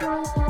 Bye.